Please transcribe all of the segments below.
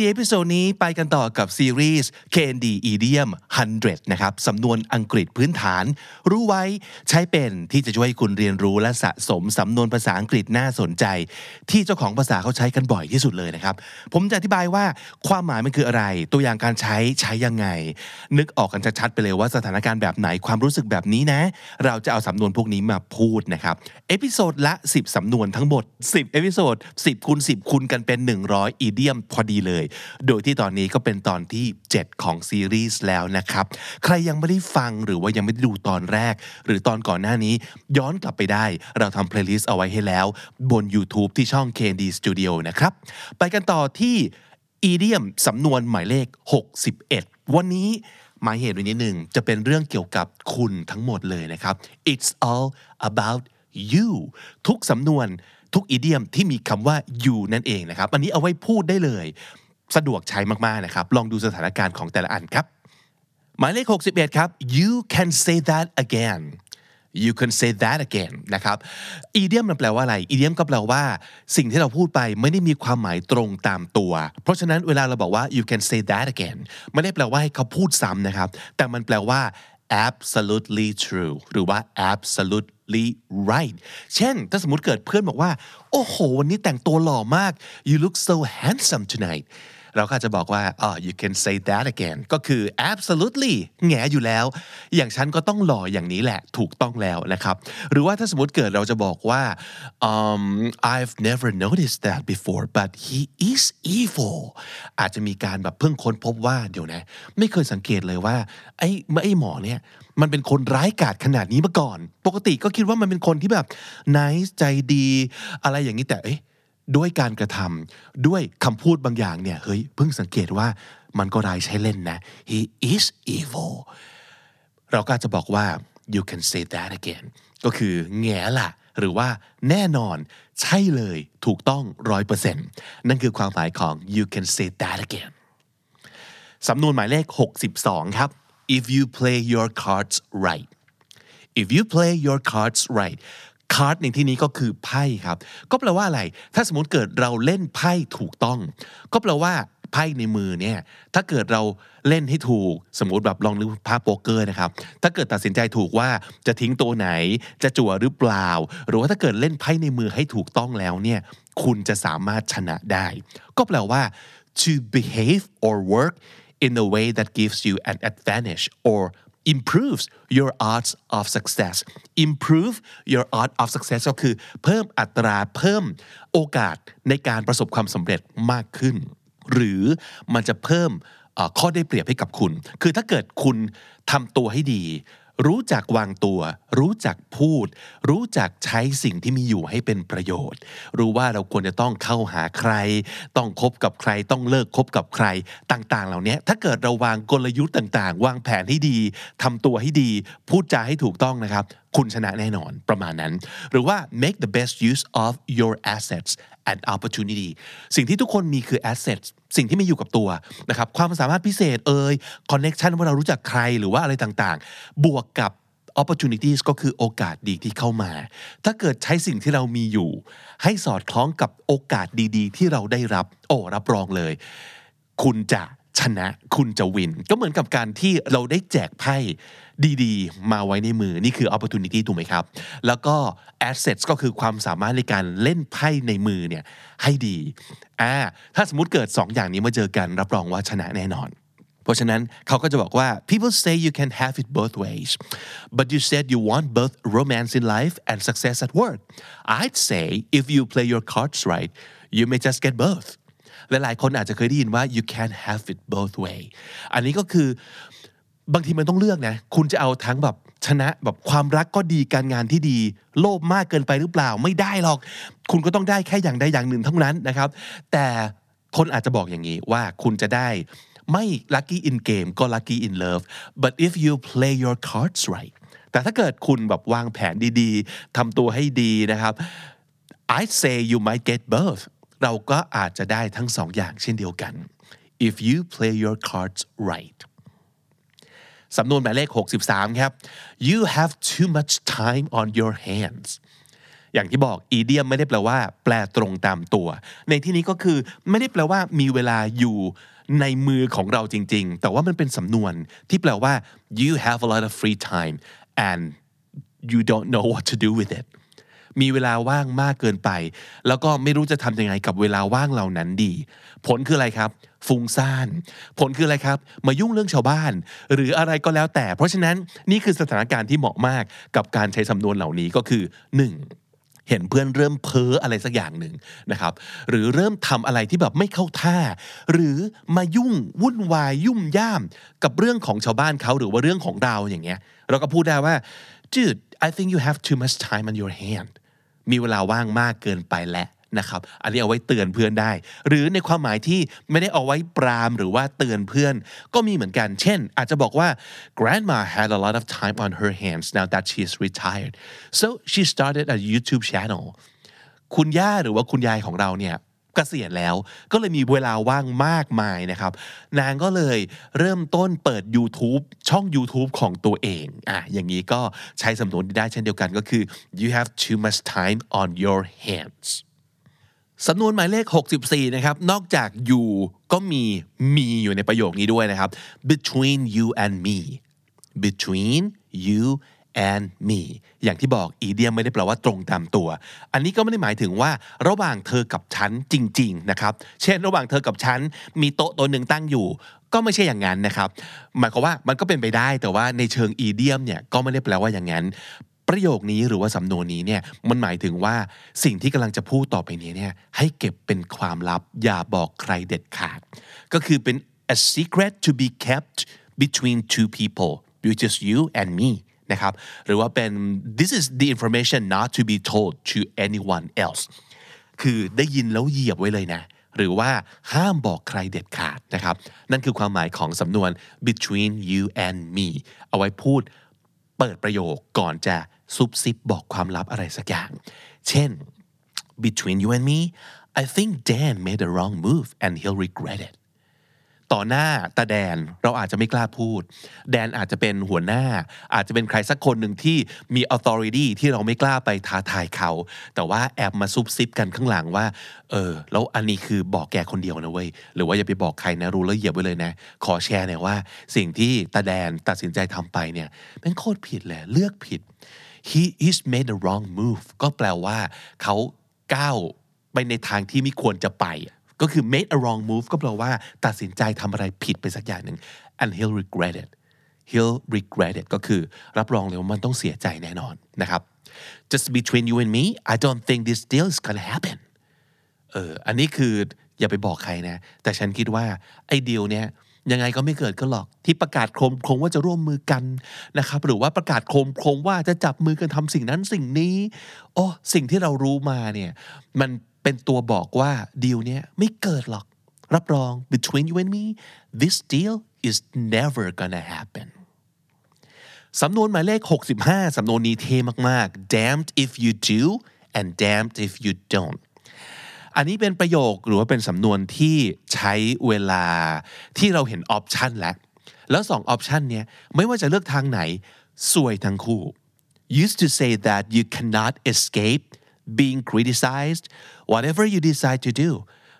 ดี episode นี้ไปกันต่อกับซีรีส์ KND Idiom 100 นะครับ สำนวนอังกฤษพื้นฐาน รู้ไว้ใช้เป็นที่จะช่วยคุณเรียนรู้และสะสมสำนวนภาษาอังกฤษน่าสนใจ ที่เจ้าของภาษาเขาใช้กันบ่อยที่สุดเลยนะครับ ผมจะอธิบายว่าความหมายมันคืออะไร ตัวอย่างการใช้ใช้ยังไง นึกออกกันชัดๆไปเลยว่าสถานการณ์แบบไหนความรู้สึกแบบนี้นะ เราจะเอาสำนวนพวกนี้มาพูดนะครับ episode ละ 10 สำนวนทั้งหมด 10 episode 10คูณ10คูณกันเป็น 100 idiom พอดีเลยโดยที่ตอนนี้ก็เป็นตอนที่ 7 ของซีรีส์แล้วนะครับ ใครยังไม่ได้ฟังหรือว่ายังไม่ได้ดูตอนแรก หรือตอนก่อนหน้านี้ย้อนกลับไปได้ เราทำ playlist เอาไว้ให้แล้ว บน YouTube ที่ช่อง KND Studio นะครับ ไปกันต่อที่ idiom สำนวนหมายเลข 61 วันนี้หมายเหตุไว้นิดหนึ่งจะเป็นเรื่องเกี่ยวกับคุณทั้งหมดเลยนะครับ it's all about you ทุกสำนวนทุกอีเดียมที่มีคำว่า you นั่นเองนะครับ อันนี้เอาไว้พูดได้เลย สะดวกใช้มากๆนะครับ ลองดูสถานการณ์ของแต่ละอันครับ หมายเลข 61 ครับ you can say that again you can say that again นะครับอีเดียมมันแปลว่าอะไรอีเดียมก็แปลว่า สิ่งที่เราพูดไปไม่ได้มีความหมายตรงตามตัว เพราะฉะนั้นเวลาเราบอกว่า you can say that again ไม่ได้แปลว่าให้เขาพูดซ้ำนะครับ แต่มันแปลว่า absolutely true หรือว่า absolutely right เช่น ถ้าสมมติเกิดเพื่อนบอกว่า โอ้โห วันนี้แต่งตัวหล่อมาก you look so handsome tonight เราก็อาจจะบอกว่าอ๋อ you can say that again ก็คือ absolutely แงอยู่แล้ว อย่างฉันก็ต้องหล่ออย่างนี้แหละ ถูกต้องแล้วนะครับ หรือว่าถ้าสมมติเกิดเราจะบอกว่า um, I've never noticed that before but he is evil อาจจะมีการแบบเพิ่งค้นพบว่าเดี๋ยวนะ ไม่เคยสังเกตเลยว่าไอ้ไอ้หมอเนี่ยมันเป็นคนร้ายกาจขนาดนี้มาก่อน ปกติก็คิดว่ามันเป็นคนที่แบบ nice ใจดี อะไรอย่างนี้แต่เอ๊ะ ด้วยการกระทำด้วยคำพูดบางอย่างเนี่ยเฮ้ยเพิ่งสังเกตว่ามันก็ร้ายใช้เล่นนะ he is evil เราก็จะบอกว่า you can say that again ก็คือแง่ละหรือว่าแน่นอนใช่เลยถูกต้องร้อยเปอร์เซ็นต์นั่นคือความหมายของ you can say that again สำนวนหมายเลข 62 ครับ if you play your cards right if you play your cards right card ในที่นี้ก็คือไพ่ครับ ก็แปลว่าอะไร ถ้าสมมติเกิดเราเล่นไพ่ถูกต้อง ก็แปลว่าไพ่ในมือเนี่ยถ้าเกิดเราเล่นให้ถูก สมมติแบบลองนึกภาพโป๊กเกอร์นะครับ ถ้าเกิดตัดสินใจถูกว่าจะทิ้งตัวไหนจะจั่วหรือเปล่า หรือว่าถ้าเกิดเล่นไพ่ในมือให้ถูกต้องแล้วเนี่ยคุณจะสามารถชนะได้ ก็แปลว่า to behave or work in a way that gives you an advantage or improves your odds of success improve your odds of success ก็คือเพิ่มอัตราเพิ่มโอกาสในการประสบความสำเร็จมากขึ้น หรือมันจะเพิ่มข้อได้เปรียบให้กับคุณ คือถ้าเกิดคุณทำตัวให้ดี รู้จักวางตัว รู้จักพูด รู้จักใช้สิ่งที่มีอยู่ให้เป็นประโยชน์ รู้ว่าเราควรจะต้องเข้าหาใคร ต้องคบกับใคร ต้องเลิกคบกับใคร ต่างๆ เหล่านี้ถ้าเกิดเราวางกลยุทธ์ต่าง ๆ วางแผนให้ดีทำตัวให้ดี พูดจาให้ถูกต้องนะครับ คุณชนะแน่นอนประมาณนั้น หรือว่า make the best use of your assets and opportunity สิ่งที่ทุกคนมีคือ assets สิ่งที่มีอยู่กับตัวนะครับความสามารถพิเศษเอ่ย connection ว่าเรารู้จักใครหรือว่าอะไรต่างๆ บวกกับ opportunities ก็คือโอกาสดีที่เข้ามา ถ้าเกิดใช้สิ่งที่เรามีอยู่ ให้สอดคล้องกับโอกาสดีๆ ที่เราได้รับ โอ้รับรองเลย คุณจะชนะ คุณจะวิน ก็เหมือนกับการที่เราได้แจกไพ่ ดีๆ มาไว้ในมือนี่คือ opportunity ถูกไหมครับ แล้วก็ assets ก็คือความสามารถในการเล่นไพ่ในมือเนี่ยให้ดีอ่าถ้าสมมติเกิด 2 อย่างนี้มาเจอกันรับรองว่าชนะแน่นอน เพราะฉะนั้นเขาก็จะบอกว่า people say you can have it both ways but you said you want both romance in life and success at work I'd say if you play your cards right you may just get both หลายๆคนอาจจะเคยได้ยินว่า you can have it both way อันนี้ก็คือ บางทีมันต้องเลือกนะ คุณจะเอาทั้งแบบชนะแบบความรักก็ดีการงานที่ดี โลภมากเกินไปหรือเปล่าไม่ได้หรอก คุณก็ต้องได้แค่อย่างใดอย่างหนึ่งเท่านั้นนะครับ แต่คนอาจจะบอกอย่างนี้ว่าคุณจะได้ไม่ lucky in game ก็ lucky in love but if you play your cards right แต่ถ้าเกิดคุณแบบวางแผนดีๆทำตัวให้ดีนะครับ I say you might get both เราก็อาจจะได้ทั้งสองอย่างเช่นเดียวกัน if you play your cards right สำนวนหมายเลข 63 ครับ you have too much time on your hands อย่างที่บอกอีเดียมไม่ได้แปลว่า แปลตรงตามตัว ในที่นี้ก็คือไม่ได้แปลว่ามีเวลาอยู่ในมือของเราจริง ๆ แต่ว่ามันเป็นสำนวนที่แปลว่า you have a lot of free time and you don't know what to do with it มีเวลาว่างมากเกินไป แล้วก็ไม่รู้จะทำยังไงกับเวลาว่างเหล่านั้นดี ผลคืออะไรครับ ฟุ้งซ่าน ผลคืออะไรครับ มายุ่งเรื่องชาวบ้าน หรืออะไรก็แล้วแต่ เพราะฉะนั้นนี่คือสถานการณ์ที่เหมาะมากกับการใช้สำนวนเหล่านี้ก็คือ 1. เห็นเพื่อนเริ่มเพ้ออะไรสักอย่างหนึ่งนะครับ หรือเริ่มทำอะไรที่แบบไม่เข้าท่า หรือมายุ่งวุ่นวายยุ่มย่ามกับเรื่องของชาวบ้านเขาหรือว่าเรื่องของเราอย่างเงี้ย เราก็พูดได้ว่า dude I think you have too much time on your hand มีเวลาว่างมากเกินไปแล้วนะครับ อันนี้เอาไว้เตือนเพื่อนได้ หรือในความหมายที่ไม่ได้เอาไว้ปรามหรือว่าเตือนเพื่อน ก็มีเหมือนกัน เช่น อาจจะบอกว่า grandma had a lot of time on her hands now that she is retired so she started a YouTube channel คุณย่าหรือว่าคุณยายของเราเนี่ย กษียณแล้ว ก็เลยมีเวลาว่างมากมายนะครับ นางก็เลยเริ่มต้นเปิด YouTube ช่อง YouTube ของตัวเองอะอย่างนี้ก็ใช้สำนวนได้เช่นเดียวกันก็คือ you have too much time on your hands สำนวนหมายเลข 64 นะครับ นอกจาก you ก็มีมีอยู่ในประโยคนี้ด้วยนะครับ between you and me between you and me อย่างที่บอกอีเดียมไม่ได้แปลว่าตรงตามตัว อันนี้ก็ไม่ได้หมายถึงว่า ระหว่างเธอกับฉันจริง ๆ นะครับ เช่น ระหว่างเธอกับฉันมีโต๊ะตัวหนึ่งตั้งอยู่ ก็ไม่ใช่อย่างนั้นนะครับ หมายความว่ามันก็เป็นไปได้แต่ว่าในเชิงอีเดียมเนี่ยก็ไม่ได้แปลว่าอย่างนั้น ประโยคนี้หรือว่าสำนวนนี้เนี่ยมันหมายถึงว่าสิ่งที่กำลังจะพูดต่อไปนี้เนี่ยให้เก็บเป็นความลับ อย่าบอกใครเด็ดขาด ก็คือเป็น a secret to be kept between two people which is you and me นะครับหรือว่าเป็น this is the information not to be told to anyone else คือได้ยินแล้วเหยียบไว้เลยนะ หรือว่าห้ามบอกใครเด็ดขาดนะครับ นั่นคือความหมายของสำนวน between you and me เอาไว้พูดเปิดประโยคก่อนจะซุบซิบบอกความลับอะไรสักอย่าง เช่น between you and me I think Dan made a wrong move and he'll regret it ต่อหน้าตาแดนเราอาจจะไม่กล้าพูด แดนอาจจะเป็นหัวหน้า อาจจะเป็นใครสักคนหนึ่งที่มี authority ที่เราไม่กล้าไปท้าทายเขา แต่ว่าแอบมาซุบซิบกันข้างหลังว่า เออ แล้วอันนี้คือบอกแกคนเดียวนะเว้ย หรือว่าอย่าไปบอกใครนะรู้แล้วเหยียบไว้เลยนะ ขอแชร์หน่อยว่า สิ่งที่ตาแดนตัดสินใจทำไปเนี่ยเป็นโคตรผิดเลยเลือกผิด he he's made the wrong move ก็แปลว่าเขาก้าวไปในทางที่ไม่ควรจะไป ก็คือ made a wrong move ก็แปลว่าตัดสินใจทำอะไรผิดไปสักอย่างหนึ่ง and he'll regret it he'll regret it ก็คือรับรองเลยว่ามันต้องเสียใจแน่นอนนะครับ just between you and me I don't think this deal is gonna happen เอออันนี้คืออย่าไปบอกใครนะ แต่ฉันคิดว่าไอ้ดีลเนี้ยยังไงก็ไม่เกิดก็หรอกที่ประกาศโครมโครงว่าจะร่วมมือกันนะครับหรือว่าประกาศโครมโครงว่าจะจับมือกันทำสิ่งนั้นสิ่งนี้ โอ้สิ่งที่เรารู้มาเนี่ยมัน เป็นตัวบอกว่าดีลเนี้ยไม่เกิดหรอก รับรอง between you and me this deal is never gonna happen สำนวนหมายเลข 65 สำนวนนี้เท่มากๆ damned if you do and damned if you don't อันนี้เป็นประโยคหรือว่าเป็นสำนวนที่ใช้เวลาที่เราเห็น option แล้วแล้วสอง option เนี้ยไม่ว่าจะเลือกทางไหนซวยทั้งคู่ used to say that you cannot escape being criticized whatever you decide to do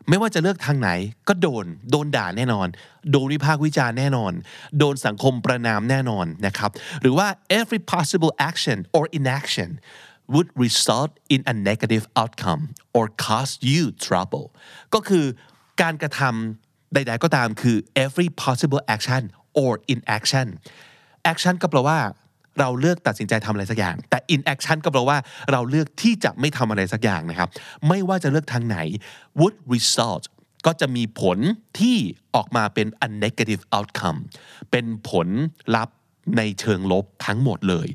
ไม่ว่าจะเลือกทางไหนก็โดน โดนด่าแน่นอน โดนวิพากษ์วิจารณ์แน่นอน โดนสังคมประนามแน่นอนนะครับ หรือว่า every possible action or inaction would result in a negative outcome or cause you trouble ก็คือการกระทำใด ๆ ก็ตามคือ every possible action or inaction action ก็แปลว่า เราเลือกตัดสินใจทำอะไรสักอย่าง แต่ inaction ก็แปลว่าเราเลือกที่จะไม่ทำอะไรสักอย่างนะครับ ไม่ว่าจะเลือกทางไหน would result ก็จะมีผลที่ออกมาเป็น a negative outcome เป็นผลลัพธ์ในเชิงลบทั้งหมดเลย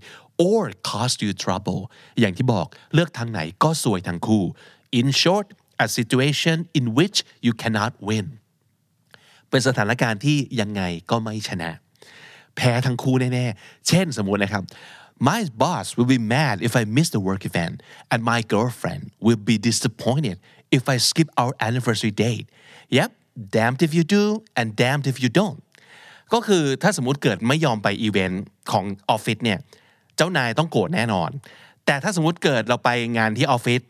or cause you trouble อย่างที่บอกเลือกทางไหนก็สวยทั้งคู่ in short a situation in which you cannot win เป็นสถานการณ์ที่ยังไงก็ไม่ชนะ แพ้ทั้งคู่แน่ๆ เช่นสมมุตินะครับ my boss will be mad if I miss the work event and my girlfriend will be disappointed if I skip our anniversary date yep damned if you do and damned if you don't ก็คือถ้าสมมุติเกิดไม่ยอมไปอีเวนต์ของออฟฟิศเนี่ยเจ้านายต้องโกรธแน่นอน แต่ถ้าสมมุติเกิดเราไปงานที่ออฟฟิศ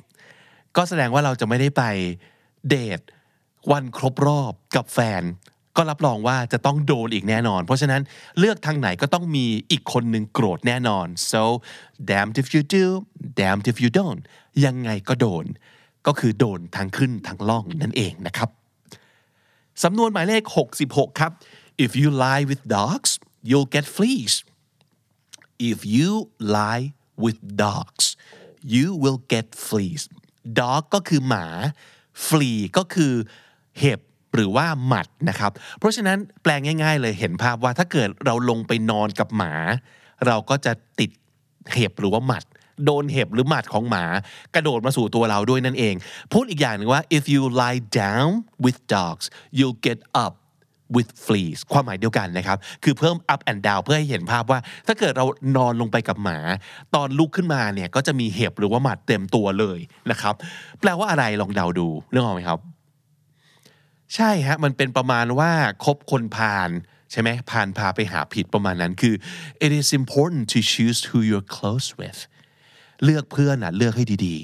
ก็แสดงว่าเราจะไม่ได้ไปเดทวันครบรอบกับแฟน ก็รับรองว่าจะต้องโดนอีกแน่นอน เพราะฉะนั้นเลือกทางไหนก็ต้องมีอีกคนหนึ่งโกรธแน่นอน so damned if you do damned if you don't ยังไงก็โดน ก็คือโดนทางขึ้นทางล่องนั่นเองนะครับสำนวนหมายเลข 66 ครับ if you lie with dogs you'll get fleas if you lie with dogs you will get fleas dog ก็คือหมา flea ก็คือเห็บ หรือว่าหมัดนะครับ เพราะฉะนั้นแปลงง่าย ๆ เลยเห็นภาพว่าถ้าเกิดเราลงไปนอนกับหมา เราก็จะติดเห็บหรือว่าหมัด โดนเห็บหรือหมัดของหมา กระโดดมาสู่ตัวเราด้วยนั่นเอง พูดอีกอย่างหนึ่งว่า if you lie down with dogs you'll get up with fleas ความหมายเดียวกันนะครับ คือเพิ่ม up and down เพื่อให้เห็นภาพว่า ถ้าเกิดเรานอนลงไปกับหมา ตอนลุกขึ้นมาเนี่ยก็จะมีเห็บหรือว่าหมัดเต็มตัวเลยนะครับ แปลว่าอะไรลองเดาดูนึกออกไหมครับ ใช่ฮะมันเป็นประมาณว่าคบคนพาลใช่ไหมพาลพาไปหาผิดประมาณนั้นคือ it is important to choose who you're close with เลือกเพื่อนอะเลือกให้ดี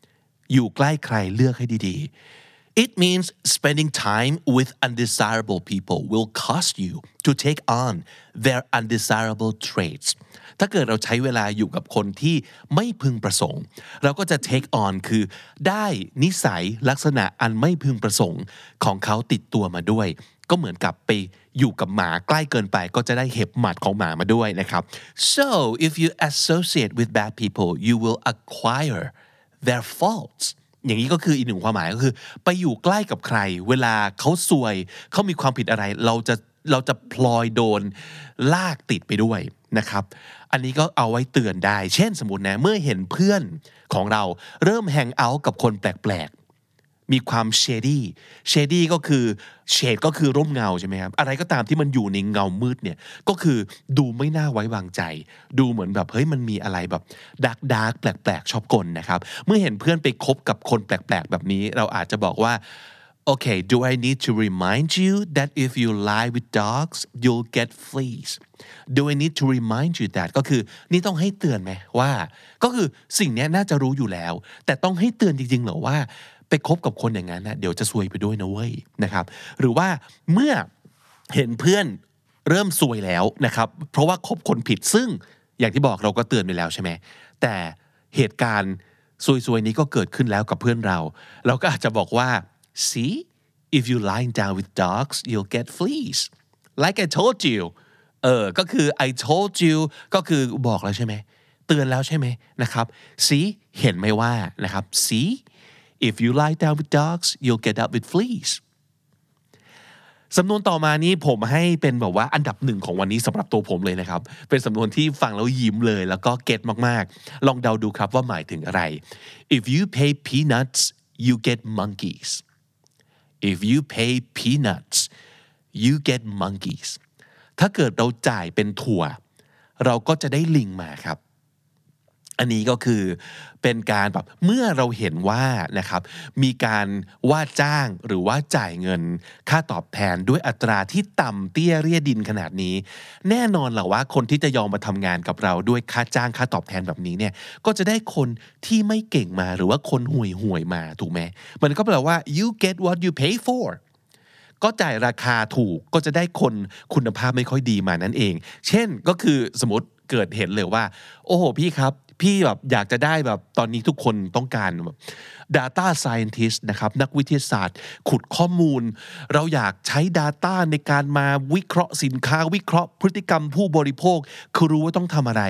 ๆ อยู่ใกล้ใครเลือกให้ดีๆ it means spending time with undesirable people will cost you to take on their undesirable traits ถ้าเกิดเราใช้เวลาอยู่กับคนที่ไม่พึงประสงค์ เราก็จะ take on คือ ได้นิสัยลักษณะอันไม่พึงประสงค์ของเขาติดตัวมาด้วย ก็เหมือนกับไปอยู่กับหมาใกล้เกินไปก็จะได้เห็บหมัดของหมามาด้วยนะครับ so if you associate with bad people you will acquire their faults อย่างนี้ก็คืออีกหนึ่งความหมายก็คือ ไปอยู่ใกล้กับใคร เวลาเขาซวยเขามีความผิดอะไร เราจะ เราจะพลอยโดนลากติดไปด้วยนะครับ อันนี้ก็เอาไว้เตือนได้ เช่นสมมตินะ เมื่อเห็นเพื่อนของเราเริ่มแฮงเอาท์กับคนแปลกๆ มีความเชดี้เชดี้ก็คือเชดก็คือร่มเงาใช่ไหมครับ อะไรก็ตามที่มันอยู่ในเงามืดเนี่ย ก็คือดูไม่น่าไว้วางใจ ดูเหมือนแบบเฮ้ยมันมีอะไรแบบดักดักแปลกๆ ชอบกลนะครับ เมื่อเห็นเพื่อนไปคบกับคนแปลกๆ แบบนี้ เราอาจจะบอกว่า Okay, do I need to remind you that if you lie with dogs, you'll get fleas? Do I need to remind you that ก็คือนี่ต้องให้เตือนไหมว่า ก็คือสิ่งนี้น่าจะรู้อยู่แล้ว แต่ต้องให้เตือนจริงๆ เหรอว่า ไปคบกับคนอย่างนั้นนะเดี๋ยวจะซวยไปด้วยนะเว้ยนะครับ หรือว่าเมื่อเห็นเพื่อนเริ่มซวยแล้วนะครับ เพราะว่าคบคนผิดซึ่งอย่างที่บอกเราก็เตือนไปแล้วใช่ไหมแต่เหตุการณ์ซวยๆนี้ก็เกิดขึ้นแล้วกับเพื่อนเรา เราก็อาจจะบอกว่า see if you lying down with dogs you'll get fleas like I told you เออ ก็คือ I told you ก็คือบอกแล้วใช่ไหม เตือนแล้วใช่ไหมนะครับ see เห็นไหมว่านะครับ see if you lie down with dogs you'll get up with fleas สำนวนต่อมานี้ผมให้เป็นแบบว่าอันดับหนึ่งของวันนี้สำหรับตัวผมเลยนะครับ เป็นสำนวนที่ฟังแล้วยิ้มเลย แล้วก็เก็ตมากๆ ลองเดาดูครับว่าหมายถึงอะไร if you pay peanuts you get monkeys if you pay peanuts you get monkeys ถ้าเกิดเราจ่ายเป็นถั่ว เราก็จะได้ลิงมาครับ อันนี้ก็คือเป็นการแบบเมื่อเราเห็นว่านะครับมีการว่าจ้างหรือว่าจ่ายเงิน ค่าตอบแทนด้วยอัตราที่ต่ำเตี้ยเรียดินขนาดนี้ แน่นอนแหละว่าคนที่จะยอมมาทำงานกับเราด้วยค่าจ้างค่าตอบแทนแบบนี้เนี่ยก็จะได้คนที่ไม่เก่งมาหรือว่าคนห่วยห่วยมาถูกไหมมันก็แปลว่า you get what you pay for ก็จ่ายราคาถูกก็จะได้คนคุณภาพไม่ค่อยดีมานั่นเอง เช่นก็คือสมมติเกิดเห็นเลยว่า โอ้โหพี่ครับ พี่แบบอยากจะได้แบบตอนนี้ทุกคนต้องการแบบ data scientist นะครับ นักวิทยาศาสตร์ ขุดข้อมูล เราอยากใช้ data ในการมาวิเคราะห์สินค้า วิเคราะห์พฤติกรรมผู้บริโภค คือรู้ว่าต้องทำอะไร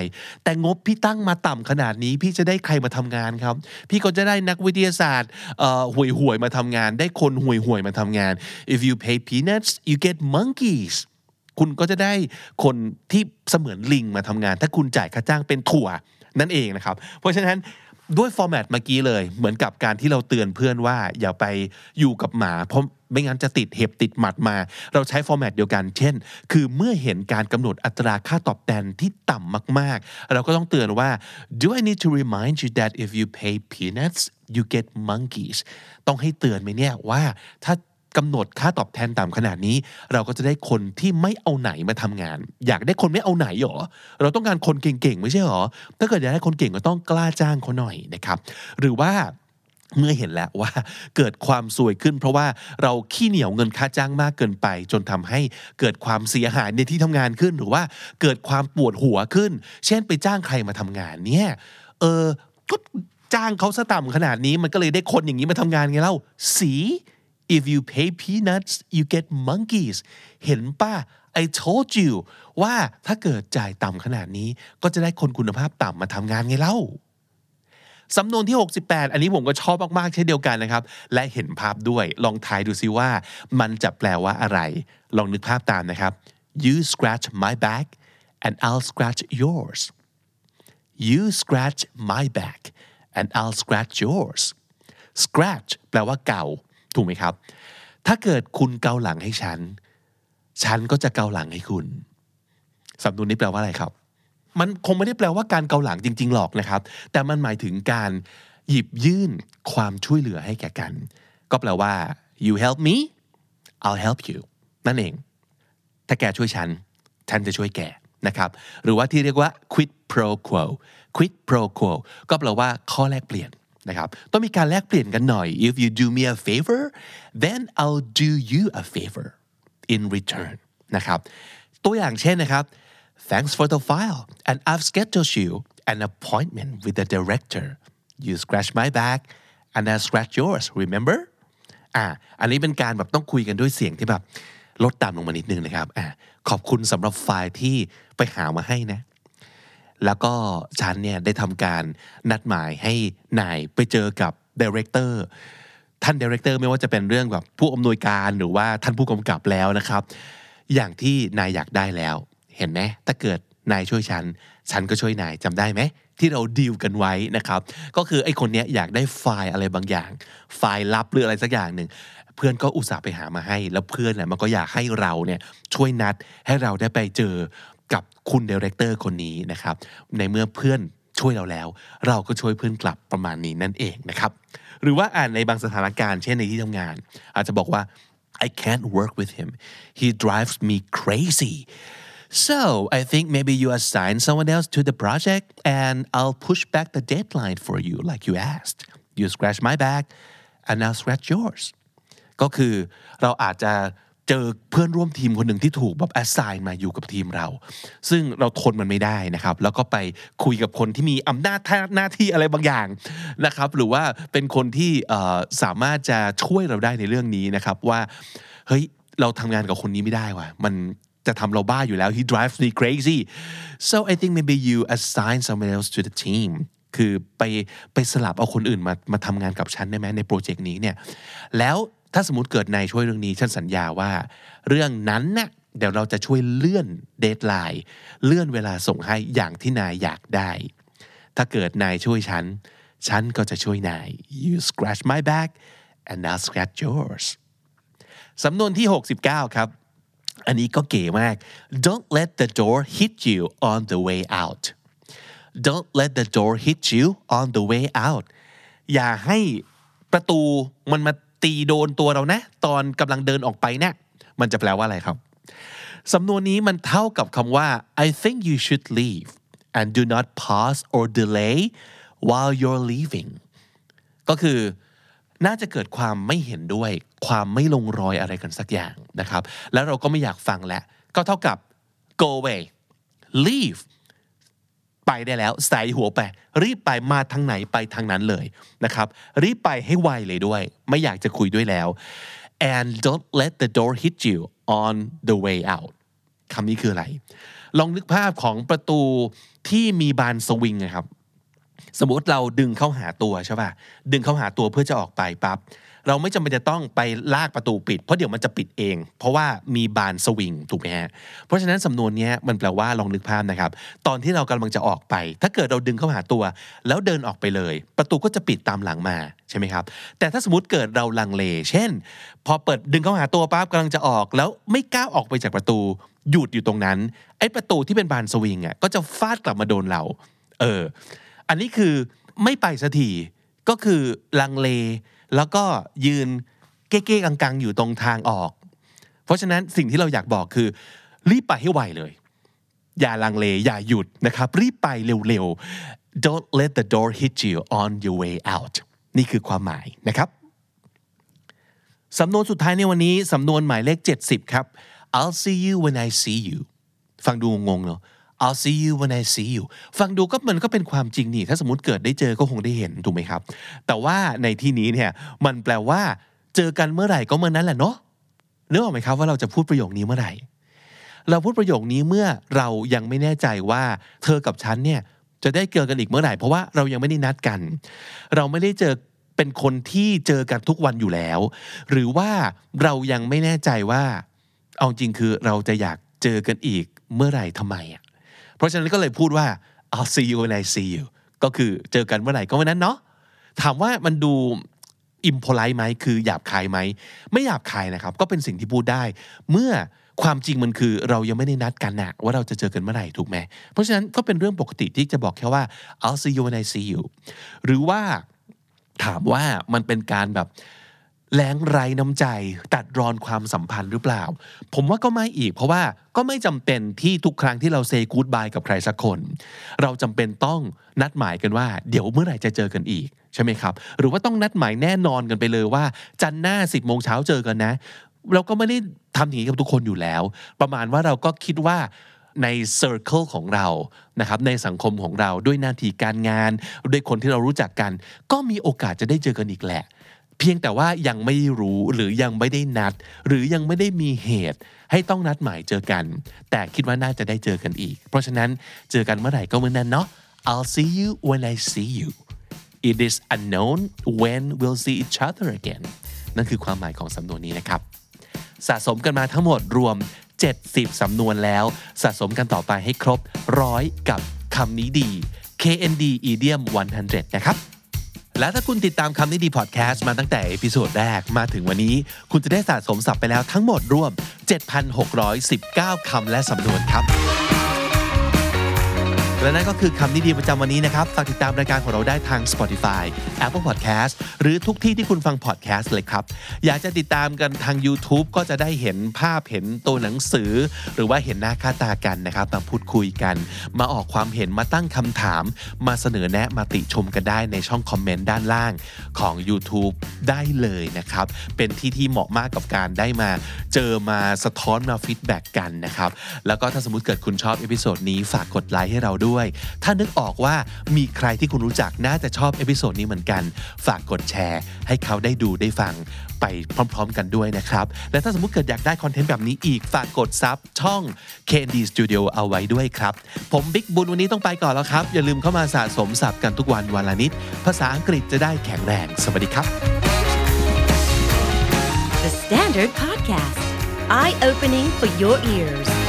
แต่งบพี่ตั้งมาต่ำขนาดนี้ พี่จะได้ใครมาทำงานครับ พี่ก็จะได้นักวิทยาศาสตร์ห่วยห่วยมาทำงาน ได้คนห่วยห่วยมาทำงาน if you pay peanuts you get monkeys คุณก็จะได้คนที่เสมือนลิงมาทำงาน ถ้าคุณจ่ายค่าจ้างเป็นถั่ว นั่นเองนะครับ เพราะฉะนั้นด้วย format เมื่อกี้เลย เหมือนกับการที่เราเตือนเพื่อนว่าอย่าไปอยู่กับหมา เพราะไม่งั้นจะติดเห็บติดหมัดมา เราใช้ format เดียวกัน เช่น คือเมื่อเห็นการกำหนดอัตราค่าตอบแทนที่ต่ำมากๆ เราก็ต้องเตือนว่า do I need to remind you that if you pay peanuts you get monkeys ต้องให้เตือนไหมเนี่ยว่าถ้า กำหนดค่าตอบแทนต่ำขนาดนี้ เราก็จะได้คนที่ไม่เอาไหนมาทำงาน อยากได้คนไม่เอาไหนหรอเราต้องการคนเก่งๆไม่ใช่หรอถ้าเกิดอยากได้คนเก่งก็ต้องกล้าจ้างเขาหน่อยนะครับ หรือว่าเมื่อเห็นแล้วว่าเกิดความซวยขึ้น เพราะว่าเราขี้เหนียวเงินค่าจ้างมากเกินไป จนทำให้เกิดความเสียหายในที่ทำงานขึ้น หรือว่าเกิดความปวดหัวขึ้น เช่นไปจ้างใครมาทำงานเนี่ยเออก็จ้างเขาสต่ำขนาดนี้มันก็เลยได้คนอย่างนี้มาทำงานไงเล่าสี if you pay peanuts you get monkeys เห็นป่ะ I told you ว่าถ้าเกิดจ่ายต่ำขนาดนี้ ก็จะได้คนคุณภาพต่ำมาทำงานไงเล่าสำนวนที่ 68 อันนี้ผมก็ชอบมาก ๆ เช่นเดียวกันนะครับ และเห็นภาพด้วย ลองทายดูซิว่า มันจะแปลว่าอะไร ลองนึกภาพตามนะครับ you scratch my back and I'll scratch yours you scratch my back and I'll scratch yours scratch แปลว่าเก่า ถูกไหมครับ ถ้าเกิดคุณเกาหลังให้ฉัน ฉันก็จะเกาหลังให้คุณสำนวนนี้แปลว่าอะไรครับ มันคงไม่ได้แปลว่าการเกาหลังจริง ๆ หรอกนะครับ แต่มันหมายถึงการหยิบยื่นความช่วยเหลือให้แก่กัน ก็แปลว่า you help me I'll help you นั่นเอง ถ้าแกช่วยฉัน ฉันจะช่วยแกนะครับ หรือว่าที่เรียกว่า quid pro quo quid pro quo ก็แปลว่าข้อแลกเปลี่ยน นะครับต้องมีการแลกเปลี่ยนกันหน่อย if you do me a favor then I'll do you a favor in return นะครับตัวอย่างเช่นนะครับ thanks for the file and I've scheduled you an appointment with the director you scratch my back and I scratch yours remember อ่าอันนี้เป็นการแบบต้องคุยกันด้วยเสียงที่แบบลดต่ำลงมานิดนึงนะครับอ่าขอบคุณสำหรับไฟล์ที่ไปหามาให้นะ แล้วก็ฉันเนี่ยได้ทำการนัดหมายให้นายไปเจอกับ director ท่าน director ไม่ว่าจะเป็นเรื่องแบบผู้อำนวยการหรือว่าท่านผู้กำกับแล้วนะครับ อย่างที่นายอยากได้แล้ว เห็นไหมถ้าเกิดนายช่วยฉัน ฉันก็ช่วยนายจำได้ไหมที่เราดีลกันไว้นะครับ ก็คือไอ้คนเนี้ยอยากได้ไฟล์อะไรบางอย่าง ไฟล์ลับหรืออะไรสักอย่างหนึ่งเพื่อนก็อุตส่าห์ไปหามาให้ แล้วเพื่อนน่ะมันก็อยากให้เราเนี่ยช่วยนัดให้เราได้ไปเจอ กับคุณ director คนนี้นะครับ ในเมื่อเพื่อนช่วยเราแล้ว เราก็ช่วยเพื่อนกลับประมาณนี้นั่นเองนะครับ หรือว่าอ่าในบางสถานการณ์เช่นในที่ทำงาน อาจจะบอกว่า I can't work with him he drives me crazy so I think maybe you assign someone else to the project and I'll push back the deadline for you like you asked you scratch my back and I'll scratch yours ก็คือเราอาจจะ เจอเพื่อนร่วมทีมคนหนึ่งที่ถูกแบบ assign มาอยู่กับทีมเรา ซึ่งเราทนมันไม่ได้นะครับ แล้วก็ไปคุยกับคนที่มีอำนาจหน้าที่อะไรบางอย่างนะครับ หรือว่าเป็นคนที่สามารถจะช่วยเราได้ในเรื่องนี้นะครับว่าเฮ้ยเราทำงานกับคนนี้ไม่ได้ว่ะมันจะทำเราบ้าอยู่แล้ว he drives me crazy so I think maybe you assign someone else to the team คือไปไปสลับเอาคนอื่นมามาทำงานกับฉันได้ไหมในโปรเจกต์นี้เนี่ยแล้ว ถ้าสมมติเกิดนายช่วยเรื่องนี้ฉันสัญญาว่า เรื่องนั้นนะ่ะเดี๋ยวเราจะช่วยเลื่อนเดทไลน์เลื่อนเวลาส่งให้อย่างที่นายอยากได้ ถ้าเกิดนายช่วยฉัน ฉันก็จะช่วยนาย you scratch my back and I'll scratch yours สำนวนที่ 69 ครับ อันนี้ก็เก๋มาก don't let the door hit you on the way out don't let the door hit you on the way out อย่าให้ประตูมันมา ตีโดนตัวเรานะ ตอนกำลังเดินออกไปเนะี่ยมันจะแปลว่าอะไรครับสำนวนนี้มันเท่ากับคำว่า I think you should leave and do not pause or delay while you're leaving ก็คือน่าจะเกิดความไม่เห็นด้วย ความไม่ลงรอยอะไรกันสักอย่างนะครับ แล้วเราก็ไม่อยากฟังแล้วก็เท่ากับ go away leave ไปได้แล้วใส่หัวไป รีบไปมาทางไหนไปทางนั้นเลยนะครับ รีบไปให้ไวเลยด้วย ไม่อยากจะคุยด้วยแล้ว and don't let the door hit you on the way out คำนี้คืออะไร ลองนึกภาพของประตูที่มีบานสวิงนะครับ สมมติเราดึงเข้าหาตัวใช่ป่ะ ดึงเข้าหาตัวเพื่อจะออกไปปั๊บ เราไม่จำเป็นจะต้องไปลากประตูปิด เพราะเดี๋ยวมันจะปิดเอง เพราะว่ามีบานสวิงถูกไหมฮะเพราะฉะนั้นสำนวนนี้มันแปลว่าลองนึกภาพนะครับ ตอนที่เรากำลังจะออกไป ถ้าเกิดเราดึงเข้าหาตัว แล้วเดินออกไปเลย ประตูก็จะปิดตามหลังมาใช่ไหมครับ แต่ถ้าสมมติเกิดเราลังเล เช่น พอเปิดดึงเข้าหาตัวปั๊บกำลังจะออก แล้วไม่กล้าออกไปจากประตู หยุดอยู่ตรงนั้นไอ้ประตูที่เป็นบานสวิงอะก็จะฟาดกลับมาโดนเรา เออ อันนี้คือไม่ไปสักทีก็คือลังเล แล้วก็ยืนเก้ๆกังๆ อยู่ตรงทางออก เพราะฉะนั้นสิ่งที่เราอยากบอกคือ รีบไปให้ไวเลย อย่าลังเล อย่าหยุดนะครับ รีบไปเร็วๆ don't let the door hit you on your way out นี่คือความหมายนะครับสำนวนสุดท้ายในวันนี้ สำนวนหมายเลข 70 ครับ I'll see you when I see you ฟังดูงงเนาะ I'll see you when I see you ฟังดูก็มันก็เป็นความจริงนี่ ถ้าสมมติเกิดได้เจอก็คงได้เห็นถูกไหมครับ แต่ว่าในที่นี้เนี่ยมันแปลว่า เจอกันเมื่อไหร่ก็เมื่อนั้นแหละเนาะนึกออกไหมครับว่าเราจะพูดประโยคนี้เมื่อไหร่ เราพูดประโยคนี้เมื่อเรายังไม่แน่ใจว่า เธอกับฉันเนี่ยจะได้เจอกันอีกเมื่อไหร่ เพราะว่าเรายังไม่ได้นัดกัน เราไม่ได้เจอเป็นคนที่เจอกันทุกวันอยู่แล้ว หรือว่าเรายังไม่แน่ใจว่า เอาจริงคือเราจะอยากเจอกันอีกเมื่อไหร่ทำไมอะ ราะฉะนั้นก็เลยพูดว่า I'll see you when I see you ก็คือเจอกันเมื่อไหร่ก็เมื่อนั้นเนาะถามว่ามันดู impolite ไหมคือหยาบคายไหมไม่หยาบคายนะครับ ก็เป็นสิ่งที่พูดได้ เมื่อความจริงมันคือเรายังไม่ได้นัดกันนะว่าเราจะเจอกันเมื่อไหร่ถูกไหมเพราะฉะนั้นก็เป็นเรื่องปกติที่จะบอกแค่ว่า I'll see you when I see you หรือว่าถามว่ามันเป็นการแบบ แรงไรน้ำใจตัดรอนความสัมพันธ์หรือเปล่า ผมว่าก็ไม่อีก เพราะว่าก็ไม่จำเป็นที่ทุกครั้งที่เราเซกูดบายกับใครสักคน เราจำเป็นต้องนัดหมายกันว่า เดี๋ยวเมื่อไหร่จะเจอกันอีกใช่ไหมครับ หรือว่าต้องนัดหมายแน่นอนกันไปเลยว่า จันทร์หน้าสิบโมงเช้าเจอกันนะ เราก็ไม่ได้ทำอย่างนี้กับทุกคนอยู่แล้ว ประมาณว่าเราก็คิดว่าใน Circle ของเรา นะครับ ในสังคมของเราด้วยหน้าที่การงาน ด้วยคนที่เรารู้จักกัน ก็มีโอกาสจะได้เจอกันอีกแหละ เพียงแต่ว่ายังไม่รู้หรือยังไม่ได้นัด หรือยังไม่ได้มีเหตุ ให้ต้องนัดหมายเจอกัน แต่คิดว่าน่าจะได้เจอกันอีก เพราะฉะนั้นเจอกันเมื่อไหร่ก็เมื่อนั้นเนาะ I'll see you when I see you it is unknown when we'll see each other again นั่นคือความหมายของสำนวนนี้นะครับ สะสมกันมาทั้งหมดรวม 70 สำนวนแล้ว สะสมกันต่อไปให้ครบร้อยกับคำนี้ดี KND Idiom 100 นะครับ และถ้าคุณติดตามคำนี้ดีพอดแคสต์มาตั้งแต่ episode แรกมาถึงวันนี้ คุณจะได้สะสมศัพท์ไปแล้วทั้งหมดรวม 7,619 คำและสำนวนครับ และนั่นก็คือคำนิดีประจำวันนี้นะครับ ฝากติดตามรายการของเราได้ทาง Spotify Apple Podcast หรือทุกที่ที่คุณฟัง podcast เลยครับ อยากจะติดตามกันทาง YouTube ก็จะได้เห็นภาพเห็นตัวหนังสือ หรือว่าเห็นหน้าค่าตากันนะครับ มาพูดคุยกัน มาออกความเห็นมาตั้งคำถาม มาเสนอแนะมาติชมกันได้ในช่องคอมเมนต์ด้านล่างของ YouTube ได้เลยนะครับ เป็นที่ที่เหมาะมากกับการได้มา เจอมาสะท้อนมา feedback กันนะครับแล้วก็ถ้าสมมติเกิดคุณชอบ episode นี้ฝากกดไลค์ให้เราด้วยด้วย ถ้านึกออกว่ามีใครที่คุณรู้จักน่าจะชอบ episode นี้เหมือนกัน ฝากกดแชร์ ให้เขาได้ดูได้ฟังไปพร้อม ๆ กันด้วยนะครับ และถ้าสมมติเกิดอยากได้ content แบบนี้อีก ฝากกด sub ช่อง KND Studio เอาไว้ด้วยครับ ผมบิ๊กบุญวันนี้ต้องไปก่อนแล้วครับ อย่าลืมเข้ามาสะสมศัพท์กันทุกวันวันละนิด ภาษาอังกฤษจะได้แข็งแรง สวัสดีครับ The Standard Podcast, eye opening for your ears.